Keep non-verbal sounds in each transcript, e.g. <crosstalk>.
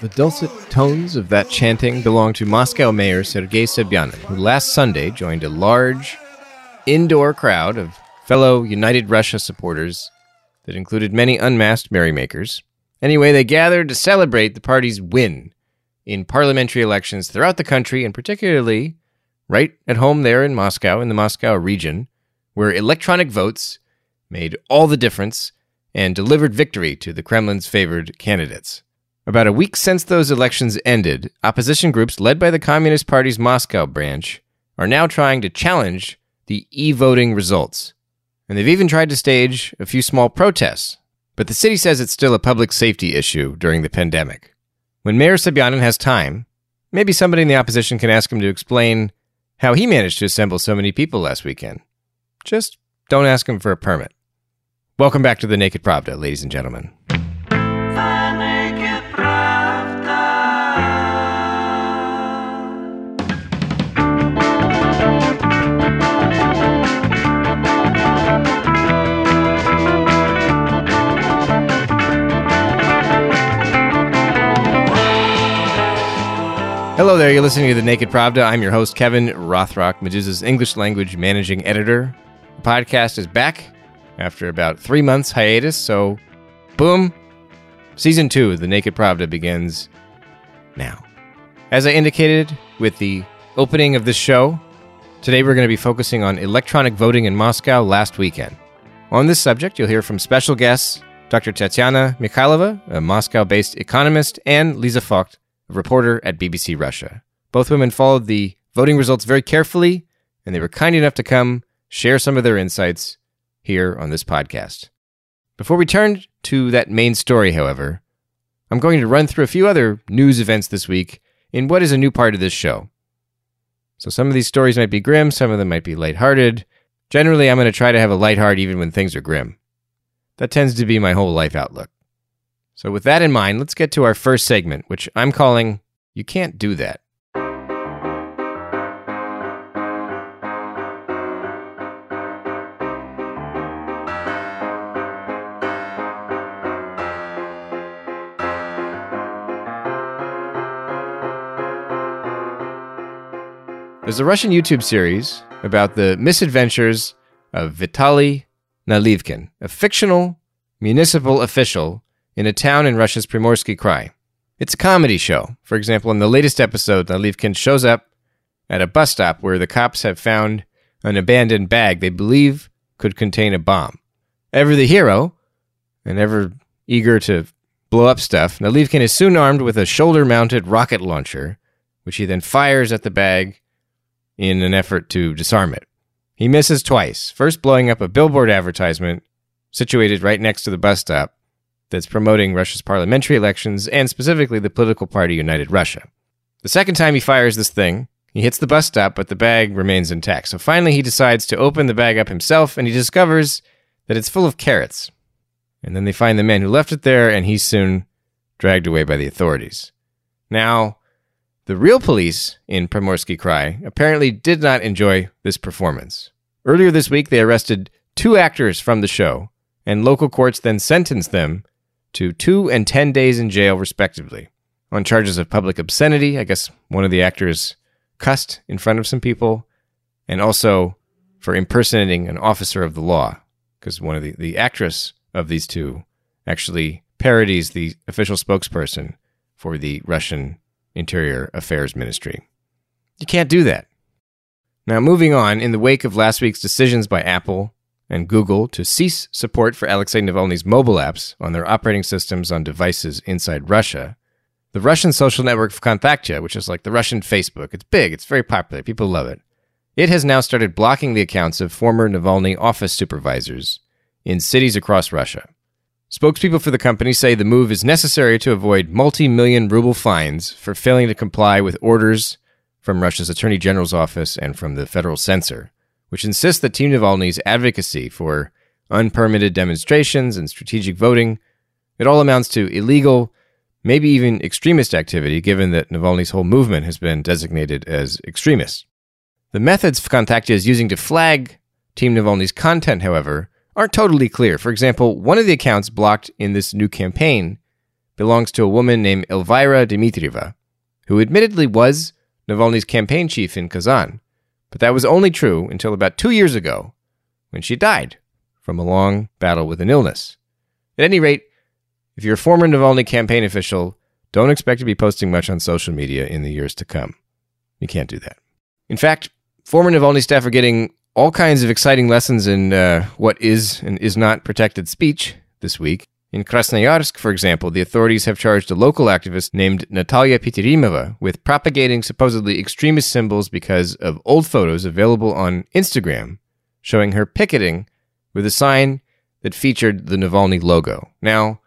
The dulcet tones of that chanting belong to Moscow Mayor Sergei Sobyanin, who last Sunday joined a large indoor crowd of fellow United Russia supporters that included many unmasked merrymakers. Anyway, they gathered to celebrate the party's win in parliamentary elections throughout the country, and particularly right at home there in Moscow, in the Moscow region, where electronic votes made all the difference and delivered victory to the Kremlin's favored candidates. About a week since those elections ended, opposition groups led by the Communist Party's Moscow branch are now trying to challenge the e voting results. And they've even tried to stage a few small protests. But the city says it's still a public safety issue during the pandemic. When Mayor Sobyanin has time, maybe somebody in the opposition can ask him to explain how he managed to assemble so many people last weekend. Just don't ask him for a permit. Welcome back to the Naked Pravda, ladies and gentlemen. Hello there, you're listening to The Naked Pravda. I'm your host, Kevin Rothrock, Meduza's English language managing editor. The podcast is back after about three months hiatus, so boom, season two of The Naked Pravda begins now. As I indicated with the opening of this show, today we're going to be focusing on electronic voting in Moscow last weekend. On this subject, you'll hear from special guests Dr. Tatiana Mikhailova, a Moscow based economist, and Liza Fokht, a reporter at BBC Russia. Both women followed the voting results very carefully, and they were kind enough to come share some of their insights here on this podcast. Before we turn to that main story, however, I'm going to run through a few other news events this week in what is a new part of this show. So some of these stories might be grim, some of them might be lighthearted. Generally, I'm going to try to have a light heart even when things are grim. That tends to be my whole life outlook. So, with that in mind, let's get to our first segment, which I'm calling You Can't Do That. There's a Russian YouTube series about the misadventures of Vitaly Nalivkin, a fictional municipal official in a town in Russia's Primorsky Krai. It's a comedy show. For example, in the latest episode, Nalivkin shows up at a bus stop where the cops have found an abandoned bag they believe could contain a bomb. Ever the hero, and ever eager to blow up stuff, Nalivkin is soon armed with a shoulder mounted rocket launcher, which he then fires at the bag in an effort to disarm it. He misses twice, first blowing up a billboard advertisement situated right next to the bus stop, that's promoting Russia's parliamentary elections and specifically the political party United Russia. The second time he fires this thing, he hits the bus stop, but the bag remains intact. So finally, he decides to open the bag up himself and he discovers that it's full of carrots. And then they find the man who left it there, and he's soon dragged away by the authorities. Now, the real police in Primorsky Krai apparently did not enjoy this performance. Earlier this week, they arrested two actors from the show, and local courts then sentenced them to two and 10 days in jail, respectively, on charges of public obscenity. I guess one of the actors cussed in front of some people, and also for impersonating an officer of the law, because one of the, the actress of these two actually parodies the official spokesperson for the Russian Interior Affairs Ministry. You can't do that. Now, moving on, in the wake of last week's decisions by Apple and Google to cease support for Alexei Navalny's mobile apps on their operating systems on devices inside Russia. The Russian social network Vkontakte, which is like the Russian Facebook, it's big, it's very popular, people love it. It has now started blocking the accounts of former Navalny office supervisors in cities across Russia. Spokespeople for the company say the move is necessary to avoid multi million ruble fines for failing to comply with orders from Russia's Attorney General's office and from the federal censor which insists that Team Navalny's advocacy for unpermitted demonstrations and strategic voting, it all amounts to illegal, maybe even extremist activity, given that Navalny's whole movement has been designated as extremist. The methods Vkontakte is using to flag Team Navalny's content, however, aren't totally clear. For example, one of the accounts blocked in this new campaign belongs to a woman named Elvira Dmitrieva, who admittedly was Navalny's campaign chief in Kazan, but that was only true until about two years ago when she died from a long battle with an illness. At any rate, if you're a former Navalny campaign official, don't expect to be posting much on social media in the years to come. You can't do that. In fact, former Navalny staff are getting all kinds of exciting lessons in uh, what is and is not protected speech this week. In Krasnoyarsk, for example, the authorities have charged a local activist named Natalia Pitirimova with propagating supposedly extremist symbols because of old photos available on Instagram showing her picketing with a sign that featured the Navalny logo. Now,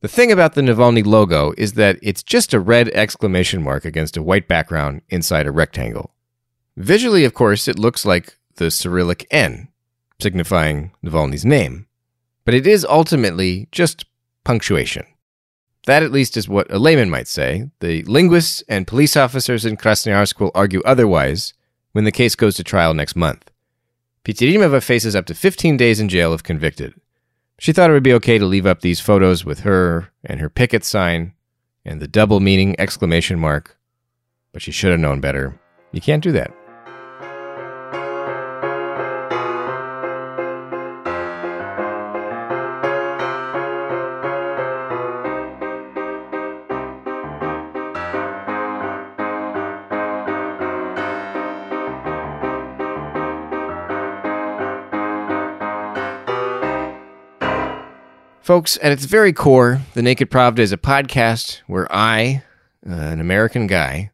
the thing about the Navalny logo is that it's just a red exclamation mark against a white background inside a rectangle. Visually, of course, it looks like the Cyrillic N, signifying Navalny's name but it is ultimately just punctuation. That, at least, is what a layman might say. The linguists and police officers in Krasnoyarsk will argue otherwise when the case goes to trial next month. Pitirimova faces up to 15 days in jail if convicted. She thought it would be okay to leave up these photos with her and her picket sign and the double meaning exclamation mark, but she should have known better. You can't do that. Folks, at its very core, The Naked Pravda is a podcast where I, uh, an American guy,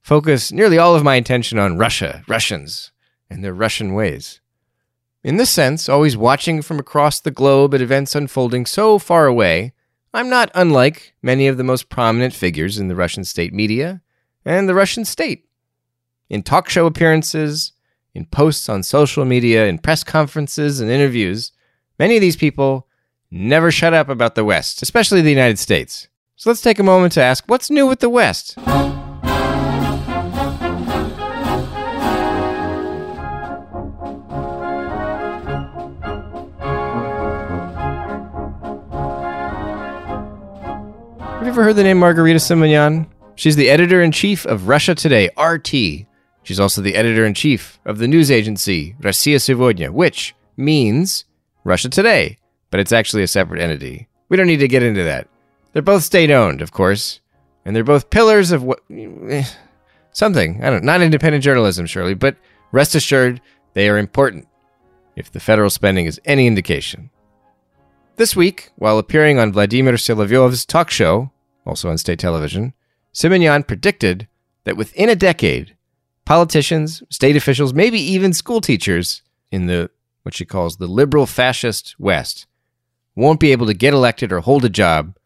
focus nearly all of my attention on Russia, Russians, and their Russian ways. In this sense, always watching from across the globe at events unfolding so far away, I'm not unlike many of the most prominent figures in the Russian state media and the Russian state. In talk show appearances, in posts on social media, in press conferences and interviews, many of these people never shut up about the West, especially the United States. So let's take a moment to ask what's new with the West? Have you ever heard the name Margarita Simonyan? She's the editor in chief of Russia Today, RT. She's also the editor in chief of the news agency Rossiya Сегодня, which means Russia Today but it's actually a separate entity. We don't need to get into that. They're both state owned, of course, and they're both pillars of what eh, something. I don't not independent journalism, surely, but rest assured they are important if the federal spending is any indication. This week, while appearing on Vladimir Solovyov's talk show, also on state television, Simonyan predicted that within a decade, politicians, state officials, maybe even school teachers in the what she calls the liberal fascist West won't be able to get elected or hold a job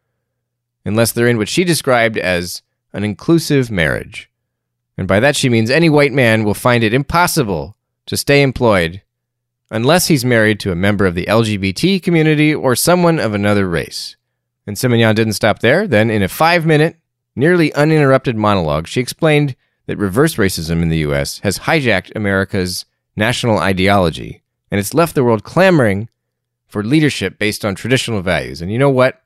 unless they're in what she described as an inclusive marriage. And by that she means any white man will find it impossible to stay employed unless he's married to a member of the LGBT community or someone of another race. And Simonyan didn't stop there. Then, in a five minute, nearly uninterrupted monologue, she explained that reverse racism in the US has hijacked America's national ideology, and it's left the world clamoring for leadership based on traditional values. And you know what?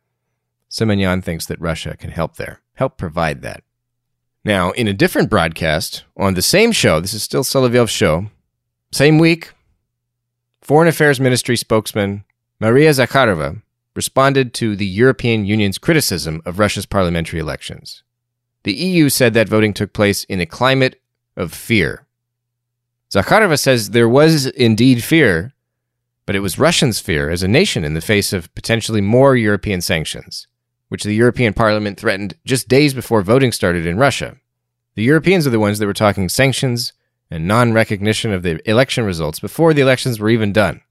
Simonyan thinks that Russia can help there, help provide that. Now, in a different broadcast on the same show, this is still Solovyov's show, same week, Foreign Affairs Ministry spokesman Maria Zakharova responded to the European Union's criticism of Russia's parliamentary elections. The EU said that voting took place in a climate of fear. Zakharova says there was indeed fear but it was Russians' fear as a nation in the face of potentially more European sanctions, which the European Parliament threatened just days before voting started in Russia. The Europeans are the ones that were talking sanctions and non recognition of the election results before the elections were even done.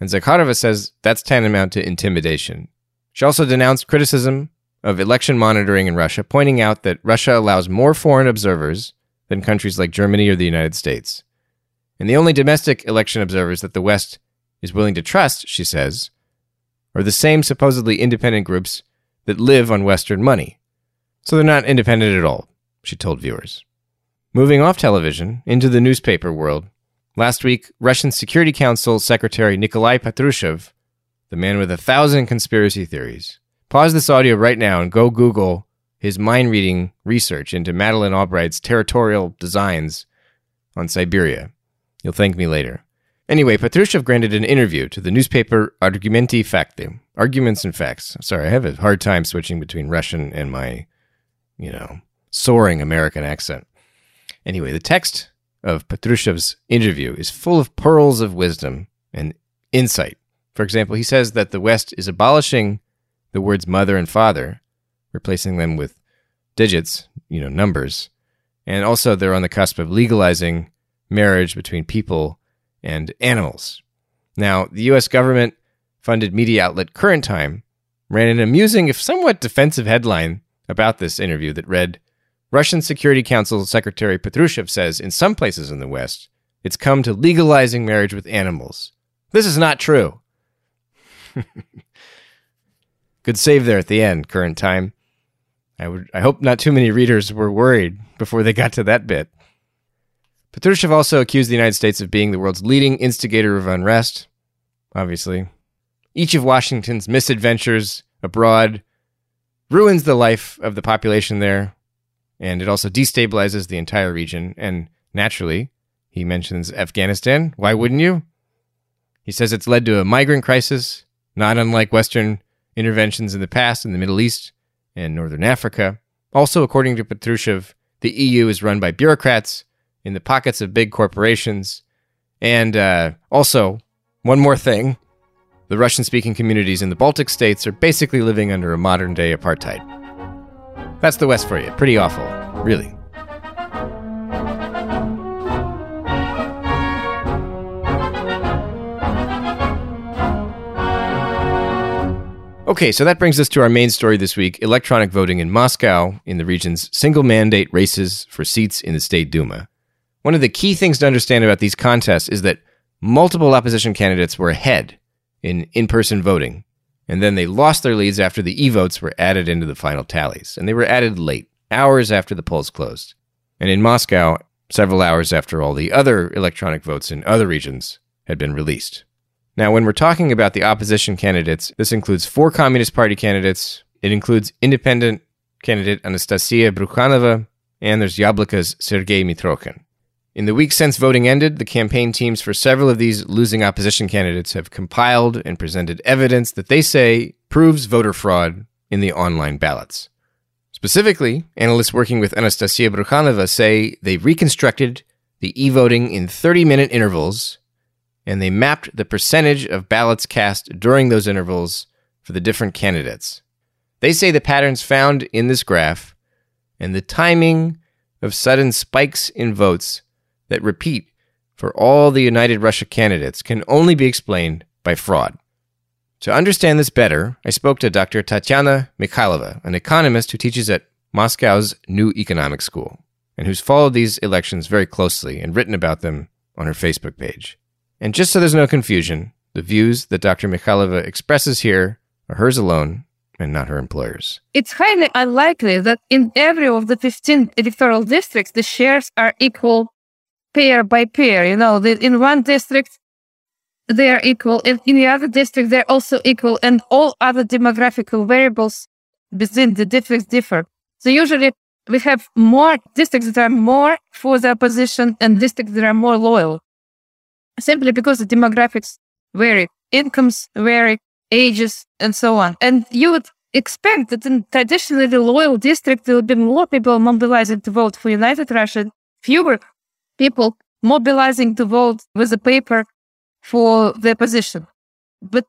And Zakharova says that's tantamount to intimidation. She also denounced criticism of election monitoring in Russia, pointing out that Russia allows more foreign observers than countries like Germany or the United States. And the only domestic election observers that the West is willing to trust, she says, are the same supposedly independent groups that live on Western money. So they're not independent at all, she told viewers. Moving off television into the newspaper world, last week, Russian Security Council Secretary Nikolai Patrushev the man with a thousand conspiracy theories. Pause this audio right now and go Google his mind reading research into Madeleine Albright's territorial designs on Siberia. You'll thank me later. Anyway, Patrushev granted an interview to the newspaper Argumenti Fakti, Arguments and Facts. Sorry, I have a hard time switching between Russian and my, you know, soaring American accent. Anyway, the text of Patrushev's interview is full of pearls of wisdom and insight. For example, he says that the West is abolishing the words mother and father, replacing them with digits, you know, numbers. And also, they're on the cusp of legalizing marriage between people and animals. Now, the U.S. government funded media outlet Current Time ran an amusing, if somewhat defensive headline about this interview that read Russian Security Council Secretary Patrushev says in some places in the West, it's come to legalizing marriage with animals. This is not true. <laughs> Good save there at the end, current time. I would I hope not too many readers were worried before they got to that bit. Patrushev also accused the United States of being the world's leading instigator of unrest, obviously. Each of Washington's misadventures abroad ruins the life of the population there, and it also destabilizes the entire region. And naturally, he mentions Afghanistan. Why wouldn't you? He says it's led to a migrant crisis, not unlike Western interventions in the past in the Middle East and Northern Africa. Also, according to Patrushev, the EU is run by bureaucrats in the pockets of big corporations. And uh, also, one more thing the Russian speaking communities in the Baltic states are basically living under a modern day apartheid. That's the West for you. Pretty awful, really. Okay, so that brings us to our main story this week electronic voting in Moscow in the region's single mandate races for seats in the State Duma. One of the key things to understand about these contests is that multiple opposition candidates were ahead in in person voting, and then they lost their leads after the e votes were added into the final tallies. And they were added late, hours after the polls closed. And in Moscow, several hours after all the other electronic votes in other regions had been released. Now, when we're talking about the opposition candidates, this includes four Communist Party candidates. It includes independent candidate Anastasia Brukhanova, and there's Yabloko's Sergei Mitrokhin. In the week since voting ended, the campaign teams for several of these losing opposition candidates have compiled and presented evidence that they say proves voter fraud in the online ballots. Specifically, analysts working with Anastasia Brukhanova say they reconstructed the e voting in 30 minute intervals and they mapped the percentage of ballots cast during those intervals for the different candidates. They say the patterns found in this graph and the timing of sudden spikes in votes that repeat for all the United Russia candidates can only be explained by fraud. To understand this better, I spoke to Dr. Tatiana Mikhailova, an economist who teaches at Moscow's New Economic School and who's followed these elections very closely and written about them on her Facebook page. And just so there's no confusion, the views that Dr. Mikhailova expresses here are hers alone and not her employer's. It's highly unlikely that in every of the 15 electoral districts, the shares are equal pair by pair. You know, in one district, they are equal, and in the other district, they're also equal, and all other demographical variables within the districts differ. So usually we have more districts that are more for the opposition and districts that are more loyal simply because the demographics vary, incomes vary, ages, and so on. And you would expect that in traditionally loyal district, there would be more people mobilizing to vote for United Russia, fewer people mobilizing to vote with a paper for the opposition. But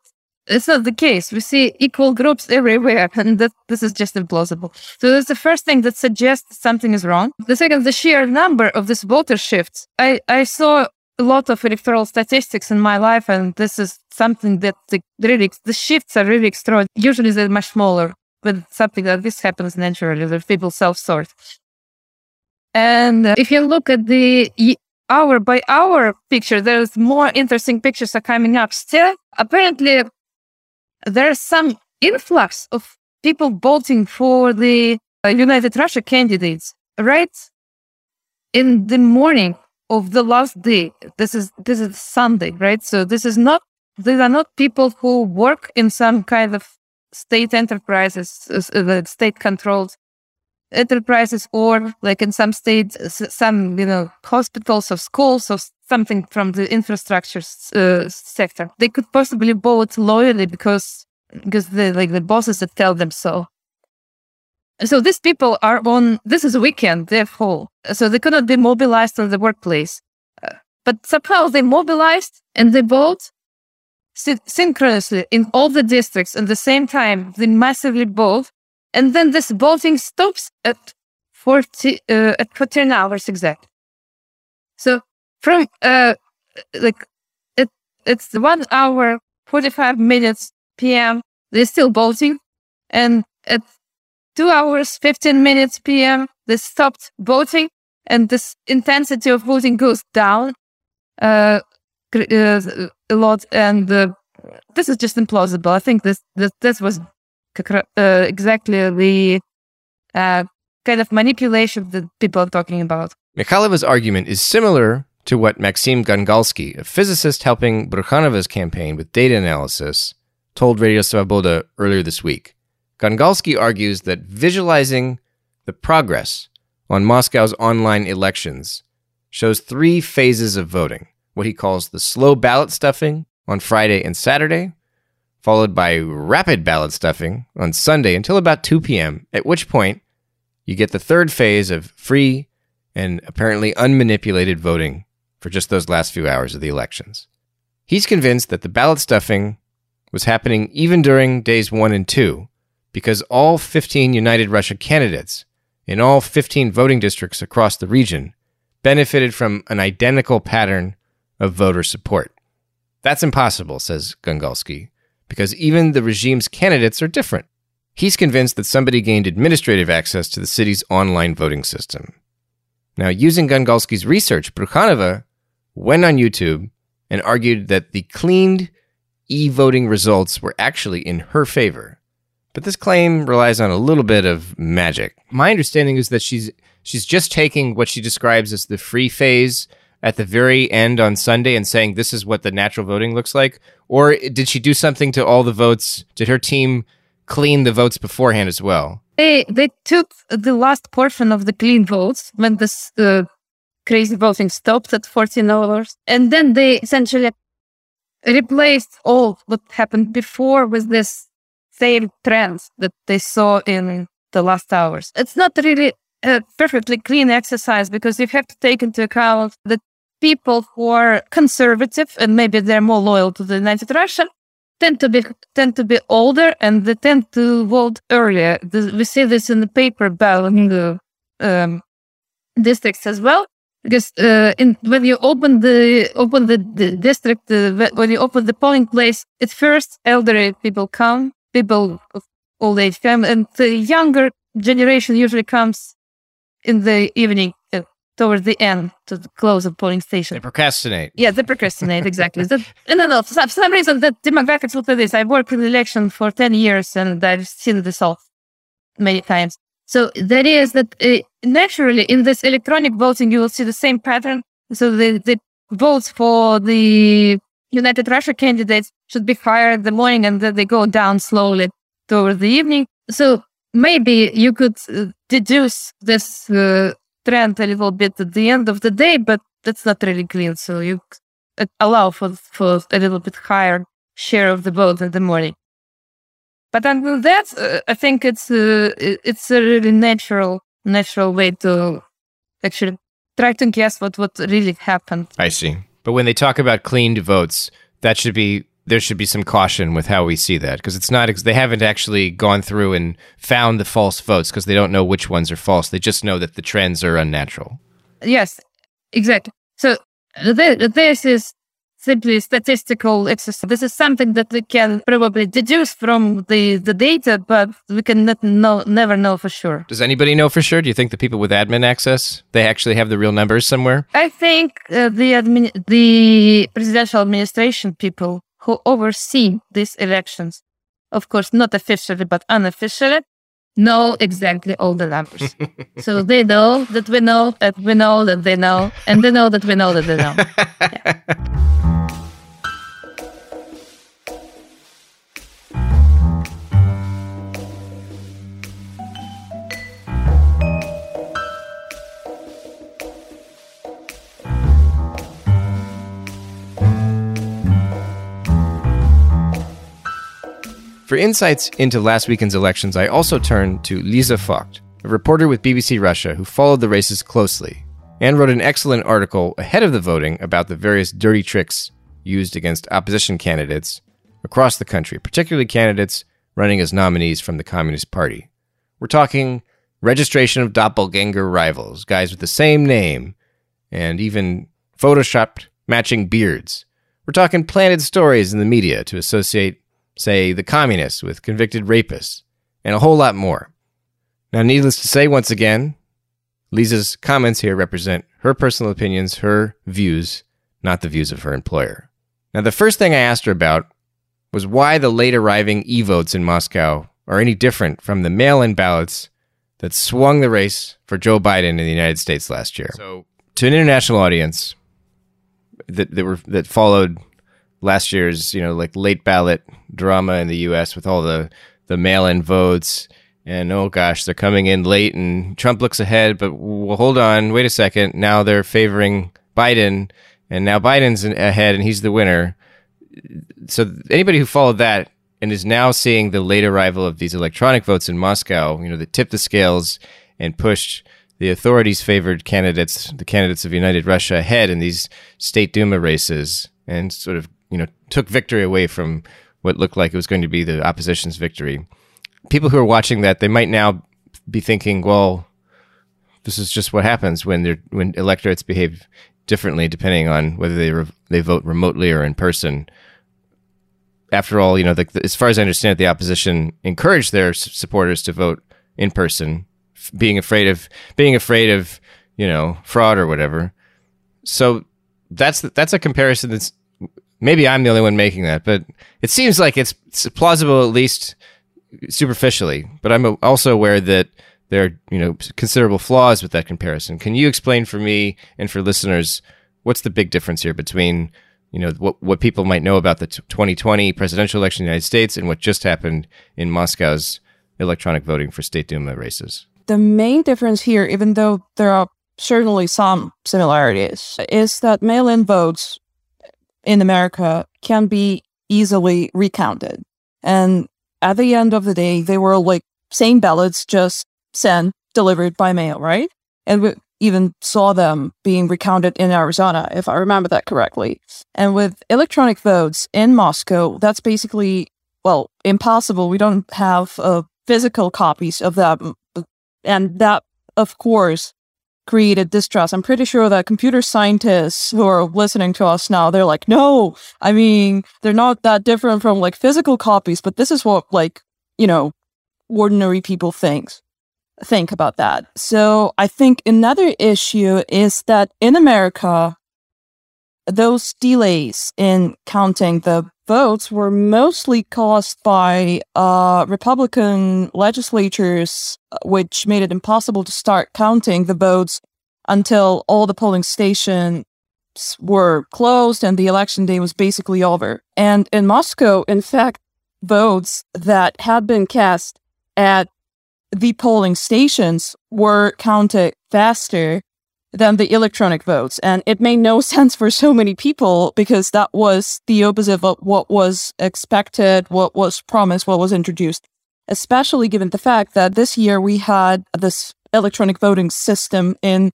it's not the case. We see equal groups everywhere, <laughs> and that this is just implausible. So that's the first thing that suggests something is wrong. The second, the sheer number of this voter shifts. I, I saw a lot of electoral statistics in my life, and this is something that the, really the shifts are really extraordinary. Usually they're much smaller, but something like this happens naturally. The people self-sort. And uh, if you look at the hour by hour picture, there's more interesting pictures are coming up. Still, apparently, there's some influx of people voting for the uh, United Russia candidates right in the morning of the last day. This is this is Sunday, right? So this is not these are not people who work in some kind of state enterprises, uh, state controlled enterprises, or like in some states, some you know hospitals or schools or something from the infrastructure uh, sector. They could possibly vote loyally because because the like the bosses that tell them so. So these people are on. This is a weekend, they're full, so they cannot be mobilized on the workplace. Uh, but somehow they mobilized and they vote synchronously in all the districts at the same time. They massively vote, and then this voting stops at forty uh, at fourteen hours exact. So from uh like it it's one hour forty five minutes p.m. They're still voting, and at two hours, 15 minutes PM, they stopped voting and this intensity of voting goes down uh, uh, a lot. And uh, this is just implausible. I think this, this, this was exactly the uh, kind of manipulation that people are talking about. Mikhailova's argument is similar to what Maxim Gongalsky, a physicist helping Brukhanova's campaign with data analysis, told Radio Svoboda earlier this week. Gongalsky argues that visualizing the progress on Moscow's online elections shows three phases of voting what he calls the slow ballot stuffing on Friday and Saturday, followed by rapid ballot stuffing on Sunday until about 2 p.m., at which point you get the third phase of free and apparently unmanipulated voting for just those last few hours of the elections. He's convinced that the ballot stuffing was happening even during days one and two, because all 15 United Russia candidates in all 15 voting districts across the region benefited from an identical pattern of voter support. That's impossible, says Gongalsky, because even the regime's candidates are different. He's convinced that somebody gained administrative access to the city's online voting system. Now, using Gongalsky's research, Brukhanova went on YouTube and argued that the cleaned e voting results were actually in her favor. But this claim relies on a little bit of magic. My understanding is that she's she's just taking what she describes as the free phase at the very end on Sunday and saying this is what the natural voting looks like? Or did she do something to all the votes? Did her team clean the votes beforehand as well? They they took the last portion of the clean votes when this uh, crazy voting stopped at 14 hours, and then they essentially replaced all what happened before with this same trends that they saw in the last hours. It's not really a perfectly clean exercise because you have to take into account that people who are conservative and maybe they're more loyal to the United Russia tend to be tend to be older and they tend to vote earlier. we see this in the paper balloting the um, districts as well. Because uh, in, when you open the open the, the district, uh, when you open the polling place, at first elderly people come, people of old age come, and the younger generation usually comes in the evening towards the end to the close of polling station. They procrastinate. Yeah, they procrastinate exactly. that, no, no, for some, reason the demographics look like this. I worked in election for ten years, and I've seen this all many times. So that is that uh, naturally in this electronic voting you will see the same pattern. So the the votes for the United Russia candidates should be higher in the morning and then they go down slowly towards the evening. So maybe you could uh, deduce this uh, trend a little bit at the end of the day, but that's not really clean. So you uh, allow for, for a little bit higher share of the vote in the morning. But until that, uh, I think it's uh, it's a really natural natural way to actually try to guess what what really happened. I see. But when they talk about cleaned votes, that should be there should be some caution with how we see that because it's not they haven't actually gone through and found the false votes because they don't know which ones are false. They just know that the trends are unnatural. Yes, exactly. So this is simply statistical exercise. This is something that we can probably deduce from the, the data, but we can not know, never know for sure. Does anybody know for sure? Do you think the people with admin access, they actually have the real numbers somewhere? I think uh, the admin, the presidential administration people who oversee these elections, of course, not officially, but unofficially, know exactly all the numbers. so <laughs> they know that we know that we know that they know, and they know that we know that they know. <laughs> Yeah. For insights into last weekend's elections, I also turned to Liza Fokht, a reporter with BBC Russia who followed the races closely and wrote an excellent article ahead of the voting about the various dirty tricks used against opposition candidates across the country, particularly candidates running as nominees from the Communist Party. We're talking registration of doppelganger rivals, guys with the same name, and even photoshopped matching beards. We're talking planted stories in the media to associate, say, the communists with convicted rapists, and a whole lot more. Now, needless to say, once again, Liza's comments here represent her personal opinions, her views, not the views of her employer. Now, the first thing I asked her about was why the late arriving e votes in Moscow are any different from the mail in ballots that swung the race for Joe Biden in the United States last year. So, to an international audience that, that were that followed last year's, you know, like late ballot drama in the US with all the the mail-in votes and oh gosh, they're coming in late and Trump looks ahead, but well, hold on, wait a second. Now they're favoring Biden and now Biden's ahead and he's the winner. So anybody who followed that and is now seeing the late arrival of these electronic votes in Moscow, you know, that tipped the scales and pushed the authorities favored candidates, the candidates of United Russia ahead in these state Duma races and sort of, you know, took victory away from what looked like it was going to be the opposition's victory people who are watching that, they might now be thinking, well, this is just what happens when they're when electorates behave differently depending on whether they re- they vote remotely or in person. After all, you know, the, the, as far as I understand it, the opposition encouraged their s- supporters to vote in person, f- being afraid of being afraid of you know fraud or whatever. So that's that's a comparison that's maybe I'm the only one making that, but it seems like it's, it's plausible at least superficially, but I'm also aware that there are you know considerable flaws with that comparison. Can you explain for me and for listeners what's the big difference here between you know what what people might know about the 2020 presidential election in the United States and what just happened in Moscow's electronic voting for state duma races? The main difference here, even though there are certainly some similarities, is that mail-in votes in America can be easily recounted. And at the end of the day, they were like same ballots, just sent, delivered by mail, right? And we even saw them being recounted in Arizona, if I remember that correctly. And with electronic votes in Moscow, that's basically, well, impossible. We don't have uh, physical copies of them. And that, of course, created distrust. I'm pretty sure that computer scientists who are listening to us now, they're like, no, I mean, they're not that different from like physical copies, but this is what like, you know, ordinary people think think about that. So I think another issue is that in America, those delays in counting the votes were mostly caused by uh, Republican legislatures, uh, which made it impossible to start counting the votes until all the polling stations were closed and the election day was basically over. And in Moscow, in fact, votes that had been cast at the polling stations were counted faster than the electronic votes. And it made no <laughs> sense for so many people because that was the opposite of what was expected, what was promised, what was introduced, especially given the fact that this year we had this electronic voting system in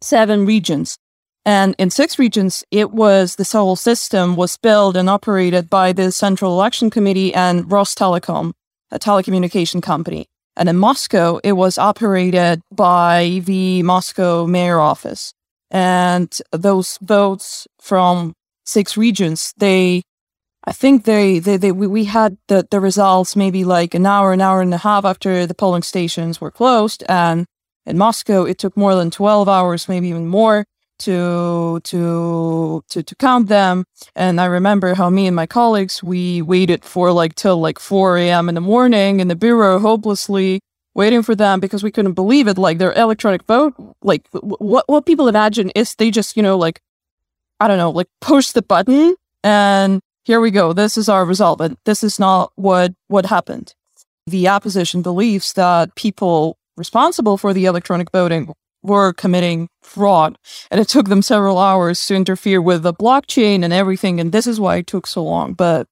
seven regions. And in six regions, it was this whole system was built and operated by the Central Election Committee and Rostelecom, a telecommunication company. And in Moscow, it was operated by the Moscow mayor office. And those votes from six regions, they, I think they, they, they we, we had the, the results maybe like an hour, an hour and a half after the polling stations were closed. And in Moscow, it took more than 12 hours, maybe even more to to to to count them. And i remember how me and my colleagues we waited for like till like 4 a.m in the morning in the bureau hopelessly waiting for them because we couldn't believe it. Like their electronic vote like what what people imagine is they just you know like i don't know like push the button and here we go. This is our result but this is not what what happened. The opposition believes that people responsible for the electronic voting were committing fraud. And it took them several hours to interfere with the blockchain and everything. And this is why it took so long. But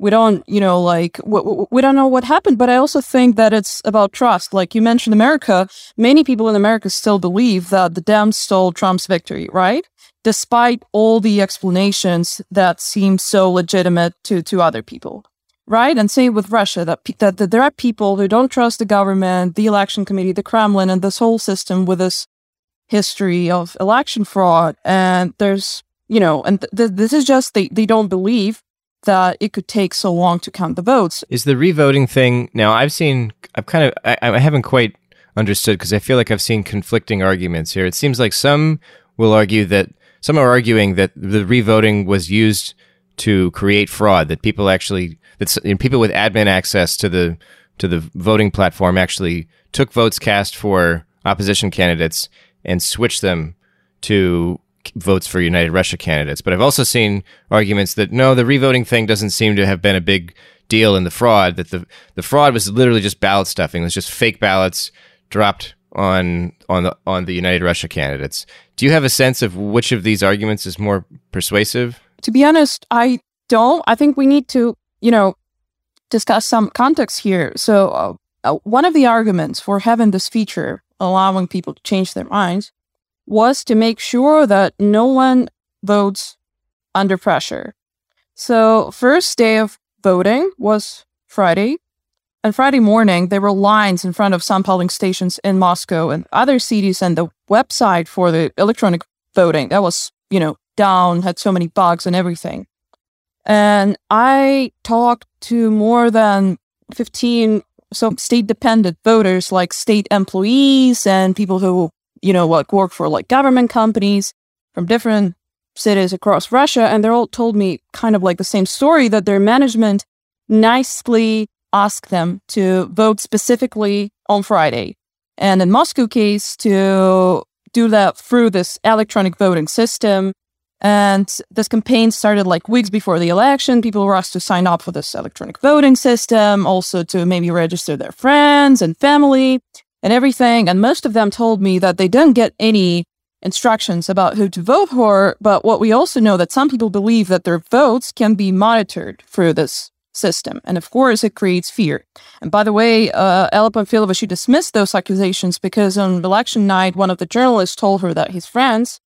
we don't, you know, like we, don't know what happened. But I also think that it's about trust. Like you mentioned, America. Many people in America still believe that the Dems stole Trump's victory, right? Despite all the explanations that seem so legitimate to to other people, right? And same with Russia. That, that that there are people who don't trust the government, the election committee, the Kremlin, and this whole system with this history of election fraud. And there's, you know, and th- th- this is just they they don't believe that it could take so long to count the votes. Is the revoting thing now? I've seen, I've kind of, I, I haven't quite understood because I feel like I've seen conflicting arguments here. It seems like some will argue that some are arguing that the revoting was used to create fraud, that people actually, that you know, people with admin access to the to the voting platform actually took votes cast for opposition candidates and switch them to votes for United Russia candidates. But I've also seen arguments that no, the revoting thing doesn't seem to have been a big deal in the fraud. That the the fraud was literally just ballot stuffing. It was just fake ballots dropped on on the on the United Russia candidates. Do you have a sense of which of these arguments is more persuasive? To be honest, I don't. I think we need to, you know, discuss some context here. So, uh, uh, one of the arguments for having this feature allowing people to change their minds was to make sure that no one votes under pressure. So, first day of voting was Friday. And Friday morning, there were lines in front of some polling stations in Moscow and other cities, and the website for the electronic voting that was, you know, down, had so many bugs and everything. And I talked to more than 15 so state dependent voters like state employees and people who you know, like work for like government companies from different cities across Russia. And they're all told me kind of like the same story that their management nicely asked them to vote specifically on Friday. And in Moscow case, to do that through this electronic voting system. And this campaign started like weeks before the election. People were asked to sign up for this electronic voting system, also to maybe register their friends and family and everything. And most of them told me that they didn't get any instructions about who to vote for. But what we also know that some people believe that their votes can be monitored through this system. And of course, it creates fear. And by the way, uh, Ella Pamfilova, she dismissed those accusations because on election night, one of the journalists told her that his friends,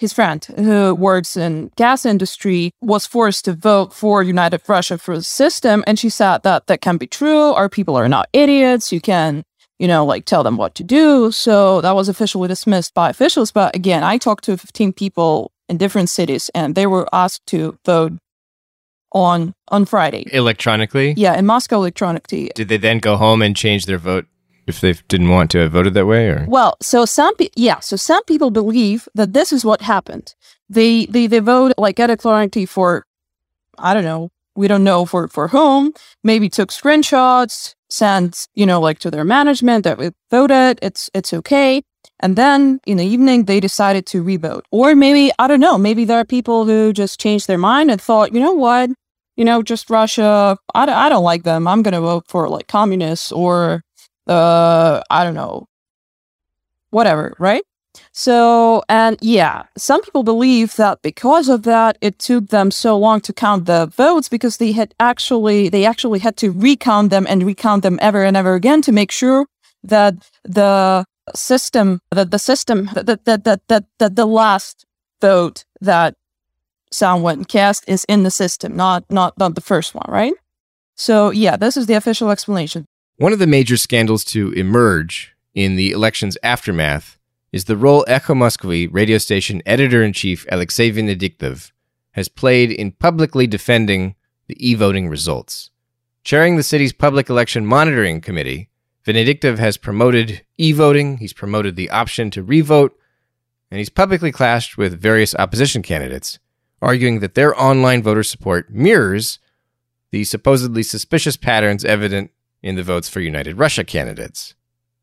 his friend who works in gas industry was forced to vote for United Russia for the system. And she said that that can be true. Our people are not idiots. You can you know, like tell them what to do. So that was officially dismissed by officials. But again, I talked to 15 people in different cities and they were asked to vote on on Friday. Electronically? Yeah, in Moscow electronically. Did they then go home and change their vote if they didn't want to have voted that way or Well, so some pe- yeah, so some people believe that this is what happened. They they they vote like electronically for I don't know, we don't know for for whom, maybe took screenshots, sent, you know, like to their management that we voted, it's it's okay. And then in the evening they decided to revote. Or maybe, I don't know, maybe there are people who just changed their mind and thought, you know what, you know, just Russia, I, I don't like them. I'm going to vote for like communists or, uh, I don't know, whatever, right? So, and yeah, some people believe that because of that, it took them so long to count the votes because they had actually, they actually had to recount them and recount them ever and ever again to make sure that the system, that the system, that, that, that, that, that the last vote that someone cast is in the system, not, not, not the first one, right? So, yeah, this is the official explanation. One of the major scandals to emerge in the election's aftermath is the role Echo Moskvy radio station editor in chief Alexei Venediktov has played in publicly defending the e voting results. Chairing the city's public election monitoring committee, Venediktov has promoted e voting, he's promoted the option to revote, and he's publicly clashed with various opposition candidates, arguing that their online voter support mirrors the supposedly suspicious patterns evident in the votes for United Russia candidates.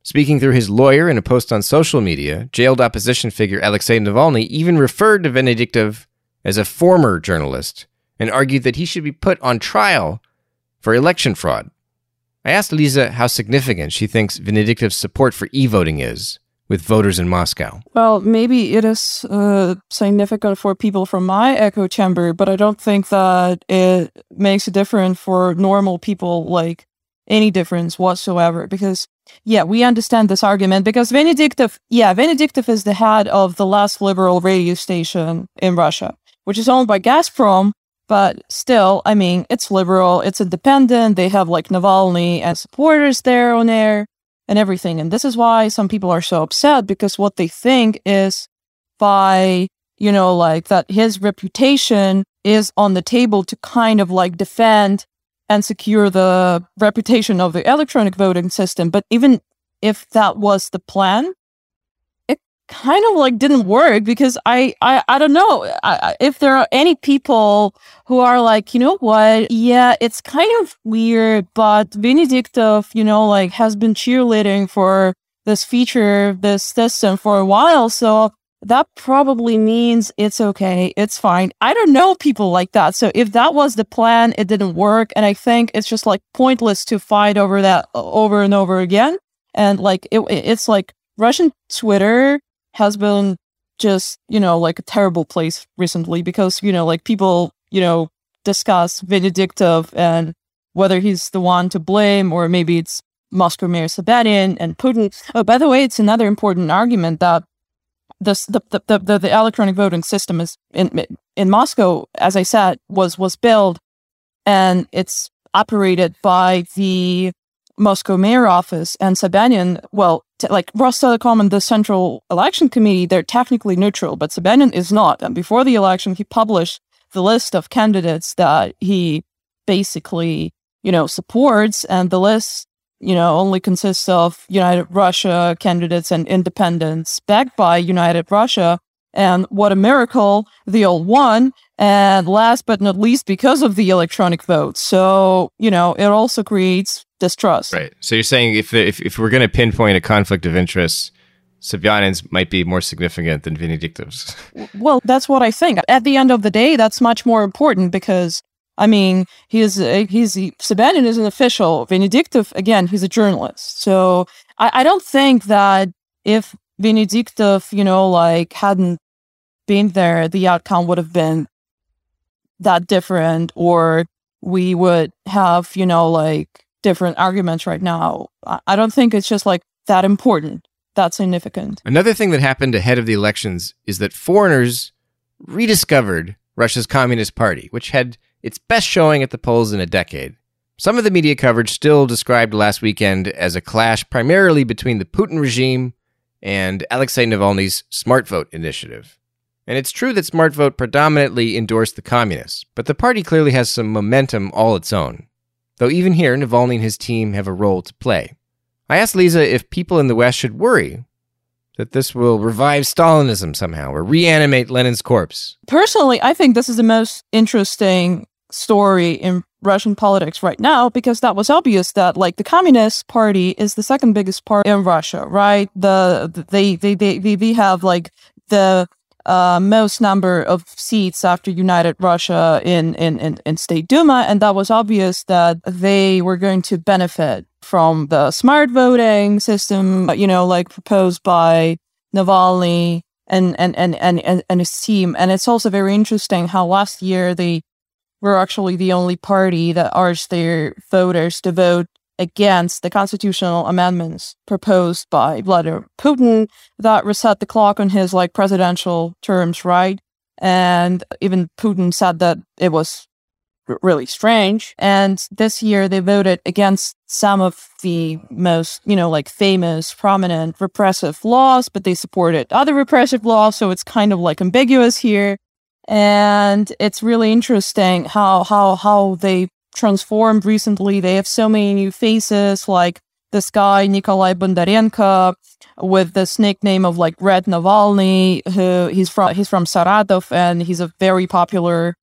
Speaking through his lawyer in a post on social media, jailed opposition figure Alexei Navalny even referred to Venediktov as a former journalist and argued that he should be put on trial for election fraud. I asked Lisa how significant she thinks Venediktov's support for e voting is, with voters in Moscow? Well, maybe it is uh, significant for people from my echo chamber, but I don't think that it makes a difference for normal people, like any difference whatsoever. Because, yeah, we understand this argument because Venediktov, yeah, Venediktov is the head of the last liberal radio station in Russia, which is owned by Gazprom. But still, I mean, it's liberal, it's independent. They have like Navalny and supporters there on air and everything. And this is why some people are so upset because what they think is by, you know, like that his reputation is on the table to kind of like defend and secure the reputation of the electronic voting system. But even if that was the plan, it kind of like didn't work because I I, I don't know if there are any people who are like you know what yeah it's kind of weird but Venediktov you know like has been cheerleading for this feature this system for a while so that probably means it's okay it's fine I don't know people like that so if that was the plan it didn't work and I think it's just like pointless to fight over that over and over again and like it, it's like Russian Twitter has been just, you know, like a terrible place recently because, you know, like people, you know, discuss Venediktov and whether he's the one to blame or maybe it's Moscow Mayor Sobyanin and Putin. Oh, by the way, it's another important argument that this, the, the, the, the electronic voting system is in, in Moscow, as I said, was, was built and it's operated by the Moscow mayor office and Sobyanin, well, t- like Rostelecom and the Central Election Committee, they're technically neutral, but Sobyanin is not. And before the election, he published the list of candidates that he basically, you know, supports. And the list, you know, only consists of United Russia candidates and independents backed by United Russia. And what a miracle, they all won. And last but not least, because of the electronic vote. So, you know, it also creates distrust. Right. So you're saying if if, if we're going to pinpoint a conflict of interest, Sobyanin's might be more significant than Venediktov's. Well, that's what I think. At the end of the day, that's much more important because I mean, uh, he's he's Sobyanin is an official. Venediktov, again, he's a journalist. So I, I don't think that if Venediktov, you know, like hadn't been there, the outcome would have been that different, or we would have, you know, like different arguments right now. I don't think it's just like that important, that significant. Another thing that happened ahead of the elections is that foreigners rediscovered Russia's Communist Party, which had its best showing at the polls in a decade. Some of the media coverage still described last weekend as a clash primarily between the Putin regime and Alexei Navalny's Smart Vote initiative. And it's true that Smart Vote predominantly endorsed the communists, but the party clearly has some momentum all its own. Though even here, Navalny and his team have a role to play. I asked Liza if people in the West should worry that this will revive Stalinism somehow or reanimate Lenin's corpse. Personally, I think this is the most interesting story in Russian politics right now because that was obvious that like the Communist Party is the second biggest party in Russia, right? The they they they they, they have like the uh, most number of seats after United Russia in, in, in, in State Duma. And that was obvious that they were going to benefit from the smart voting system, you know, like proposed by Navalny and, and, and, and, and, and his team. And it's also very interesting how last year they were actually the only party that urged their voters to vote against the constitutional amendments proposed by Vladimir Putin that reset the clock on his like presidential terms, right? And even Putin said that it was really strange. And this year they voted against some of the most, you know, like famous, prominent repressive laws, but they supported other repressive laws. So it's kind of like ambiguous here. And it's really interesting how, how, how they transformed recently. They have so many new faces, like this guy Nikolai Bondarenko with this nickname of like Red Navalny, who he's from he's from Saratov and he's a very popular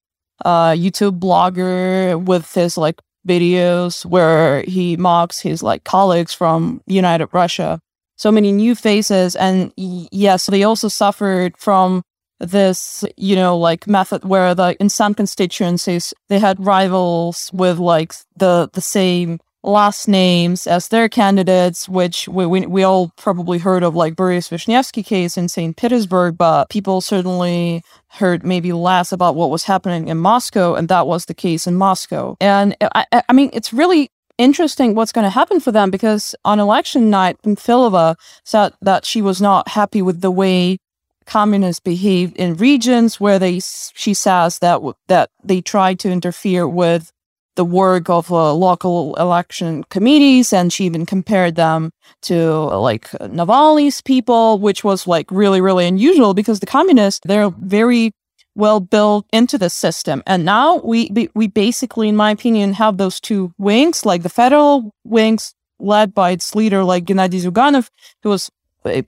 uh, YouTube blogger with his like videos where he mocks his like colleagues from United Russia. So many new faces, and yes, they also suffered from this, you know, like method where the in some constituencies they had rivals with like the the same last names as their candidates, which we, we, we all probably heard of, like Boris Vishnevsky case in St. Petersburg, but people certainly heard maybe less about what was happening in Moscow, and that was the case in Moscow. And I, I mean, it's really interesting what's going to happen for them because on election night, Pamfilova said that she was not happy with the way communists behaved in regions where they she says that that they tried to interfere with the work of uh, local election committees and she even compared them to uh, like Navalny's people which was like really really unusual because the communists they're very well built into the system. And now we we basically in my opinion have those two wings like the federal wings led by its leader like Gennady Zyuganov who was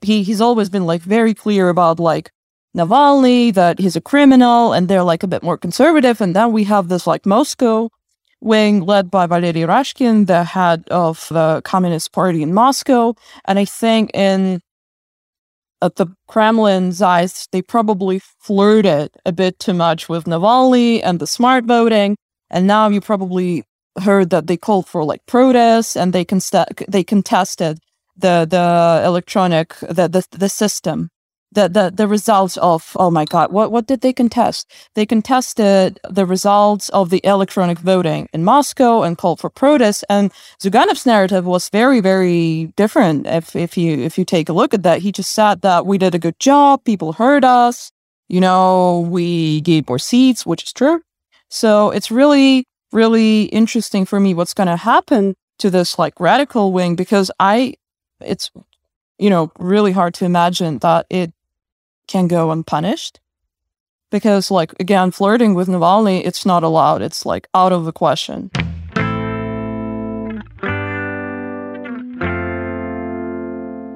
he he's always been like very clear about like Navalny that he's a criminal and they're like a bit more conservative and then we have this like Moscow wing led by Valery Rashkin, the head of the Communist Party in Moscow. And I think in at the Kremlin's eyes, they probably flirted a bit too much with Navalny and the smart voting. And now you probably heard that they called for like protests and they const- they contested the the electronic the the, the system the, the the results of oh my god what what did they contest? They contested the results of the electronic voting in moscow and called for protests and zyuganov's narrative was very very different. If if you if you take a look at that he just said that we did a good job people heard us you know we gave more seats which is true. So it's really really interesting for me what's going to happen to this like radical wing because i it's you know really hard to imagine that it can go unpunished. Because like again flirting with navalny it's not allowed. It's like out of the question.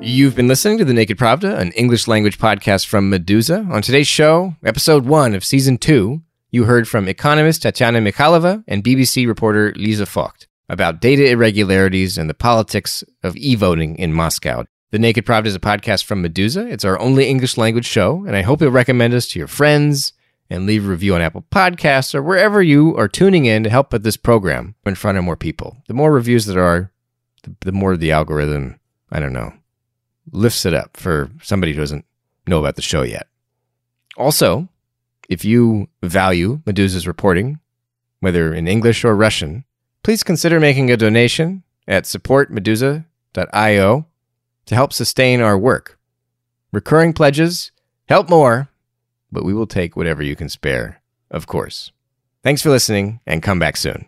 You've been listening to The Naked Pravda, an English language podcast from Meduza. On today's show, episode one of season two, you heard from economist Tatiana Mikhailova and BBC reporter Liza Fokht about data irregularities and the politics of e voting in Moscow. The Naked Pravda is a podcast from Meduza. It's our only English language show, and I hope you'll recommend us to your friends and leave a review on Apple Podcasts or wherever you are tuning in to help put this program in front of more people. The more reviews there are, the, more the algorithm, I don't know, lifts it up for somebody who doesn't know about the show yet. Also, if you value Meduza's reporting, whether in English or Russian, please consider making a donation at supportmeduza.io to help sustain our work. Recurring pledges help more, but we will take whatever you can spare, of course. Thanks for listening and come back soon.